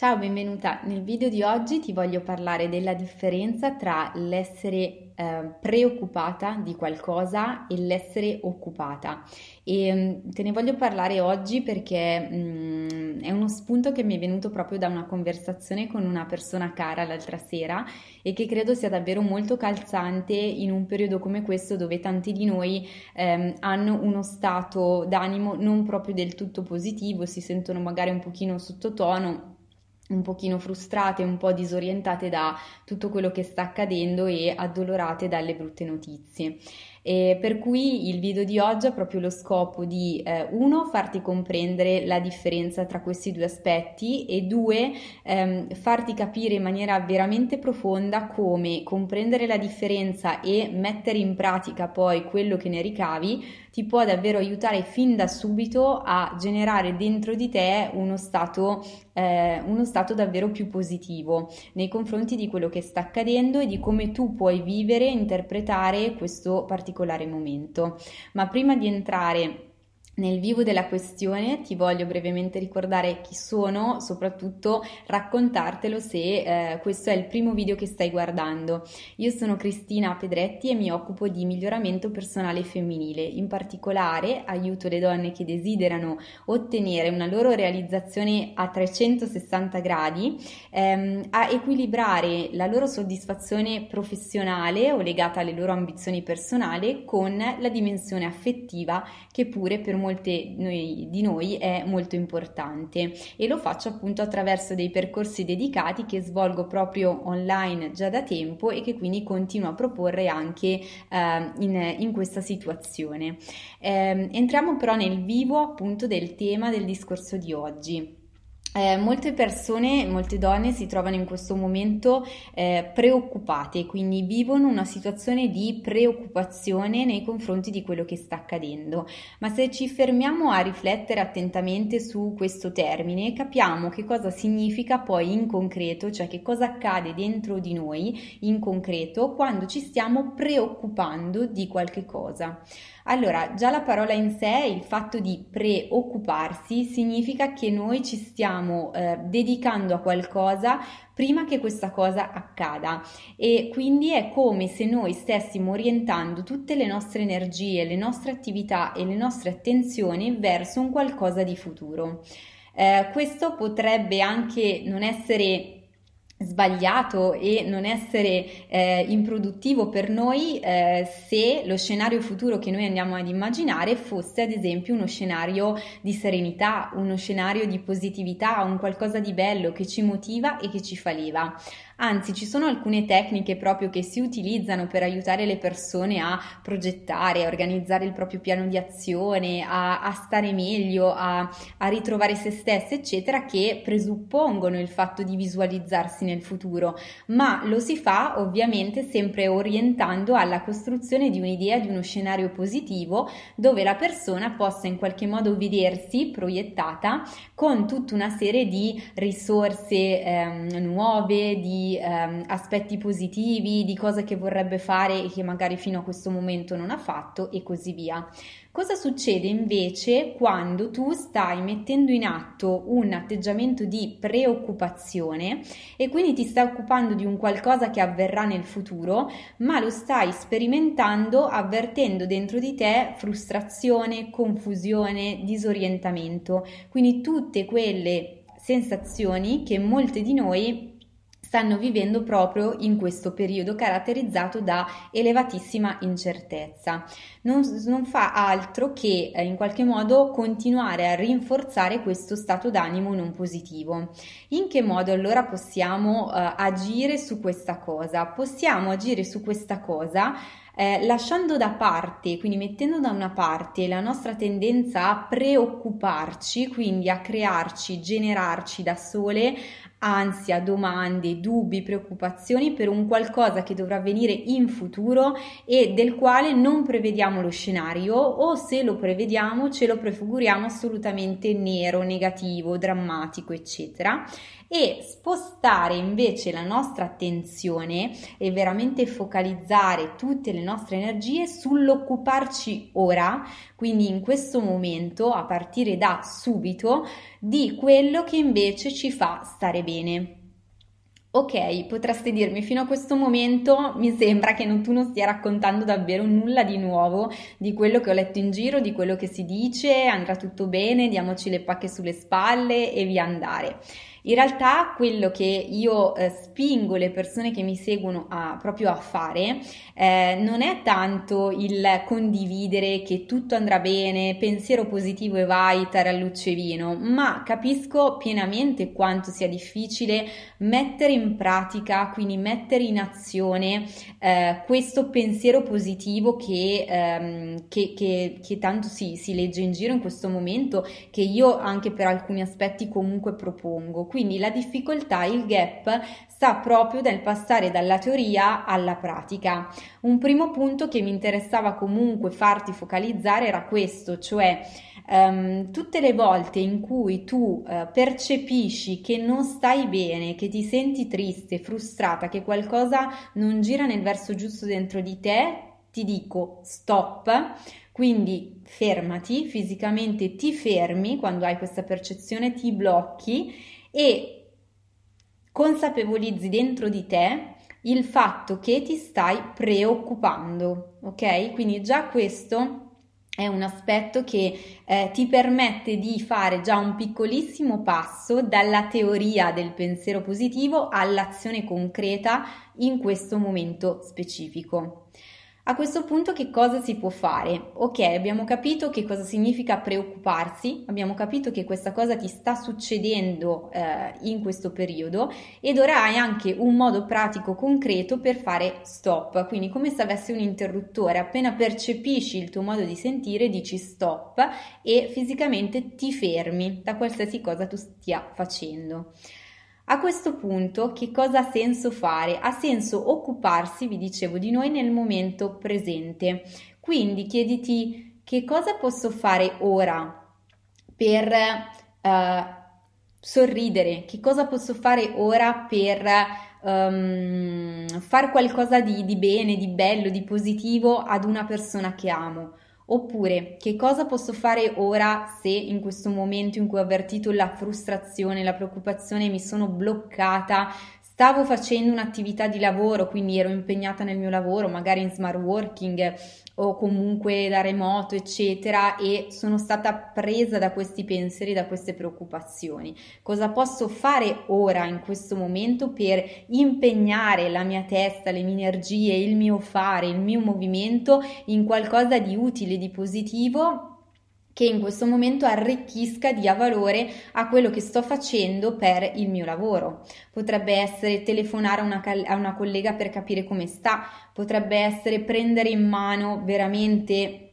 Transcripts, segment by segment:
Ciao, benvenuta. Nel video di oggi ti voglio parlare della differenza tra l'essere eh, preoccupata di qualcosa e l'essere occupata. E mm, te ne voglio parlare oggi perché mh, mm, è uno spunto che mi è venuto proprio da una conversazione con una persona cara l'altra sera e che credo sia davvero molto calzante in un periodo come questo dove tanti di noi ehm, hanno uno stato d'animo non proprio del tutto positivo, si sentono magari un pochino sottotono un pochino frustrate, un po' disorientate da tutto quello che sta accadendo e addolorate dalle brutte notizie. E per cui il video di oggi ha proprio lo scopo di eh, uno farti comprendere la differenza tra questi due aspetti e due ehm, farti capire in maniera veramente profonda come comprendere la differenza e mettere in pratica poi quello che ne ricavi ti può davvero aiutare fin da subito a generare dentro di te uno stato, eh, uno stato davvero più positivo nei confronti di quello che sta accadendo e di come tu puoi vivere e interpretare questo particolare momento. Ma prima di entrare nel vivo della questione ti voglio brevemente ricordare chi sono, soprattutto raccontartelo se eh, questo è il primo video che stai guardando. Io sono Cristina Pedretti e mi occupo di miglioramento personale femminile. In particolare aiuto le donne che desiderano ottenere una loro realizzazione a 360 gradi ehm, a equilibrare la loro soddisfazione professionale o legata alle loro ambizioni personali con la dimensione affettiva che pure per molti molte noi, di noi è molto importante e lo faccio appunto attraverso dei percorsi dedicati che svolgo proprio online già da tempo e che quindi continuo a proporre anche eh, in, in, questa situazione. Eh, entriamo però nel vivo appunto del tema del discorso di oggi. Eh, molte persone, molte donne si trovano in questo momento eh, preoccupate, quindi vivono una situazione di preoccupazione nei confronti di quello che sta accadendo. Ma se ci fermiamo a riflettere attentamente su questo termine, capiamo che cosa significa poi in concreto, cioè che cosa accade dentro di noi in concreto quando ci stiamo preoccupando di qualche cosa. Allora, già la parola in sé, il fatto di preoccuparsi, significa che noi ci stiamo eh, dedicando a qualcosa prima che questa cosa accada e quindi è come se noi stessimo orientando tutte le nostre energie, le nostre attività e le nostre attenzioni verso un qualcosa di futuro. Eh, questo potrebbe anche non essere sbagliato e non essere eh, improduttivo per noi eh, se lo scenario futuro che noi andiamo ad immaginare fosse ad esempio uno scenario di serenità, uno scenario di positività, un qualcosa di bello che ci motiva e che ci fa leva. Anzi, ci sono alcune tecniche proprio che si utilizzano per aiutare le persone a progettare, a organizzare il proprio piano di azione, a, a stare meglio, a, a ritrovare se stesse, eccetera, che presuppongono il fatto di visualizzarsi nel futuro, ma lo si fa ovviamente sempre orientando alla costruzione di un'idea di uno scenario positivo dove la persona possa in qualche modo vedersi proiettata con tutta una serie di risorse ehm, nuove, di ehm, aspetti positivi, di cose che vorrebbe fare e che magari fino a questo momento non ha fatto e così via. Cosa succede invece quando tu stai mettendo in atto un atteggiamento di preoccupazione e quindi ti stai occupando di un qualcosa che avverrà nel futuro, ma lo stai sperimentando avvertendo dentro di te frustrazione, confusione, disorientamento, quindi tutte quelle sensazioni che molte di noi stanno vivendo proprio in questo periodo caratterizzato da elevatissima incertezza. Non, non fa altro che eh, in qualche modo continuare a rinforzare questo stato d'animo non positivo. In che modo allora possiamo eh, agire su questa cosa? Possiamo agire su questa cosa eh, lasciando da parte, quindi mettendo da una parte la nostra tendenza a preoccuparci, quindi a crearci, generarci da sole ansia, domande, dubbi, preoccupazioni per un qualcosa che dovrà avvenire in futuro e del quale non prevediamo lo scenario o se lo prevediamo ce lo prefiguriamo assolutamente nero, negativo, drammatico, eccetera e spostare invece la nostra attenzione e veramente focalizzare tutte le nostre energie sull'occuparci ora, quindi in questo momento, a partire da subito, di quello che invece ci fa stare bene. Ok, potreste dirmi fino a questo momento mi sembra che non, tu non stia raccontando davvero nulla di nuovo di quello che ho letto in giro, di quello che si dice, andrà tutto bene, diamoci le pacche sulle spalle e via andare. In realtà quello che io eh, spingo le persone che mi seguono a, proprio a fare eh, non è tanto il condividere che tutto andrà bene, pensiero positivo e vai, tarallucce vino, ma capisco pienamente quanto sia difficile mettere in pratica, quindi mettere in azione eh, questo pensiero positivo che, ehm, che, che, che tanto si, si legge in giro in questo momento, che io anche per alcuni aspetti comunque propongo. Quindi la difficoltà, il gap, sta proprio nel passare dalla teoria alla pratica. Un primo punto che mi interessava comunque farti focalizzare era questo, cioè um, tutte le volte in cui tu uh, percepisci che non stai bene, che ti senti triste, frustrata, che qualcosa non gira nel verso giusto dentro di te, ti dico stop, quindi fermati, fisicamente ti fermi quando hai questa percezione, ti blocchi e consapevolizzi dentro di te il fatto che ti stai preoccupando, ok? Quindi già questo è un aspetto che eh, ti permette di fare già un piccolissimo passo dalla teoria del pensiero positivo all'azione concreta in questo momento specifico. A questo punto che cosa si può fare? Ok, abbiamo capito che cosa significa preoccuparsi, abbiamo capito che questa cosa ti sta succedendo eh, in questo periodo ed ora hai anche un modo pratico concreto per fare stop, quindi come se avessi un interruttore, appena percepisci il tuo modo di sentire dici stop e fisicamente ti fermi da qualsiasi cosa tu stia facendo. A questo punto, che cosa ha senso fare? Ha senso occuparsi, vi dicevo, di noi nel momento presente. Quindi chiediti che cosa posso fare ora per uh, sorridere, che cosa posso fare ora per um, fare qualcosa di, di bene, di bello, di positivo ad una persona che amo. Oppure, che cosa posso fare ora se in questo momento in cui ho avvertito la frustrazione, la preoccupazione, mi sono bloccata, stavo facendo un'attività di lavoro, quindi ero impegnata nel mio lavoro, magari in smart working o comunque da remoto, eccetera, e sono stata presa da questi pensieri, da queste preoccupazioni. Cosa posso fare ora, in questo momento, per impegnare la mia testa, le mie energie, il mio fare, il mio movimento in qualcosa di utile, di positivo che in questo momento arricchisca, dia valore a quello che sto facendo per il mio lavoro. Potrebbe essere telefonare a una, a una collega per capire come sta, potrebbe essere prendere in mano veramente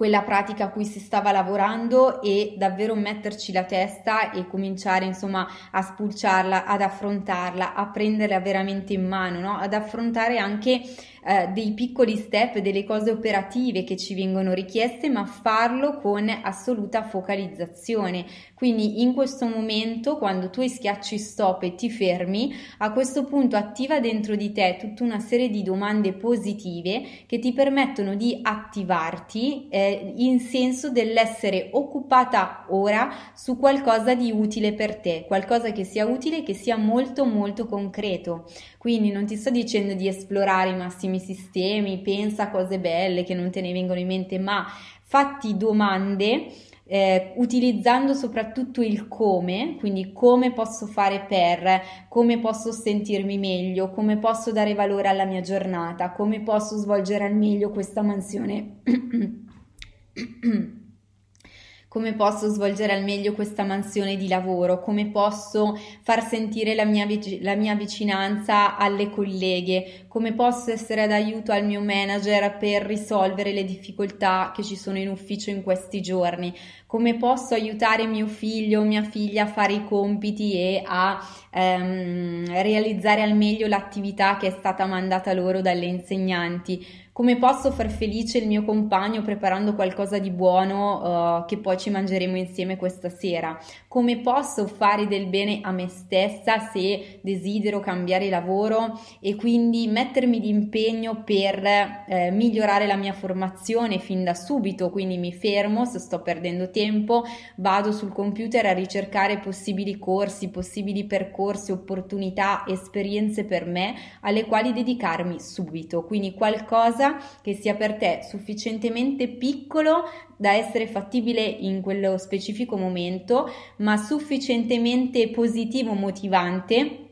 quella pratica a cui si stava lavorando e davvero metterci la testa e cominciare insomma a spulciarla, ad affrontarla, a prenderla veramente in mano, no? ad affrontare anche eh, dei piccoli step, delle cose operative che ci vengono richieste, ma farlo con assoluta focalizzazione. Quindi in questo momento, quando tu schiacci stop e ti fermi, a questo punto attiva dentro di te tutta una serie di domande positive che ti permettono di attivarti eh, in senso dell'essere occupata ora su qualcosa di utile per te, qualcosa che sia utile che sia molto molto concreto. Quindi non ti sto dicendo di esplorare i massimi sistemi, pensa a cose belle che non te ne vengono in mente, ma fatti domande eh, utilizzando soprattutto il come, quindi come posso fare per, come posso sentirmi meglio, come posso dare valore alla mia giornata, come posso svolgere al meglio questa mansione. come posso svolgere al meglio questa mansione di lavoro, come posso far sentire la mia, la mia, vicinanza alle colleghe, come posso essere d'aiuto al mio manager per risolvere le difficoltà che ci sono in ufficio in questi giorni, come posso aiutare mio figlio o mia figlia a fare i compiti e a ehm, realizzare al meglio l'attività che è stata mandata loro dalle insegnanti come posso far felice il mio compagno preparando qualcosa di buono uh, che poi ci mangeremo insieme questa sera. Come posso fare del bene a me stessa se desidero cambiare lavoro e quindi mettermi di impegno per eh, migliorare la mia formazione fin da subito, quindi mi fermo se sto perdendo tempo, vado sul computer a ricercare possibili corsi, possibili percorsi, opportunità, esperienze per me alle quali dedicarmi subito, quindi qualcosa che sia per te sufficientemente piccolo da essere fattibile in quello specifico momento, ma sufficientemente positivo, motivante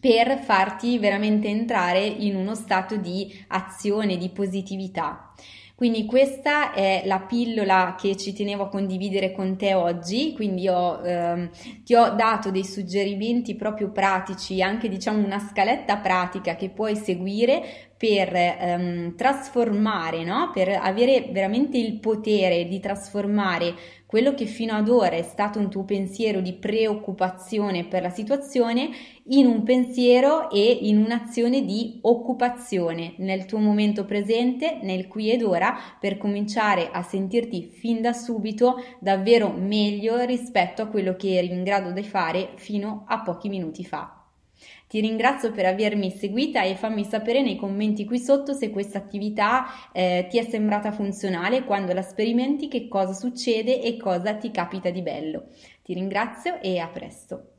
per farti veramente entrare in uno stato di azione, di positività. Quindi questa è la pillola che ci tenevo a condividere con te oggi, quindi ho, ehm, ti ho dato dei suggerimenti proprio pratici, anche diciamo una scaletta pratica che puoi seguire per ehm, trasformare, no? per avere veramente il potere di trasformare quello che fino ad ora è stato un tuo pensiero di preoccupazione per la situazione in un pensiero e in un'azione di occupazione nel tuo momento presente, nel qui ed ora, per cominciare a sentirti fin da subito davvero meglio rispetto a quello che eri in grado di fare fino a pochi minuti fa. Ti ringrazio per avermi seguita e fammi sapere nei commenti qui sotto se questa attività eh, ti è sembrata funzionale, quando la sperimenti, che cosa succede e cosa ti capita di bello. Ti ringrazio e a presto.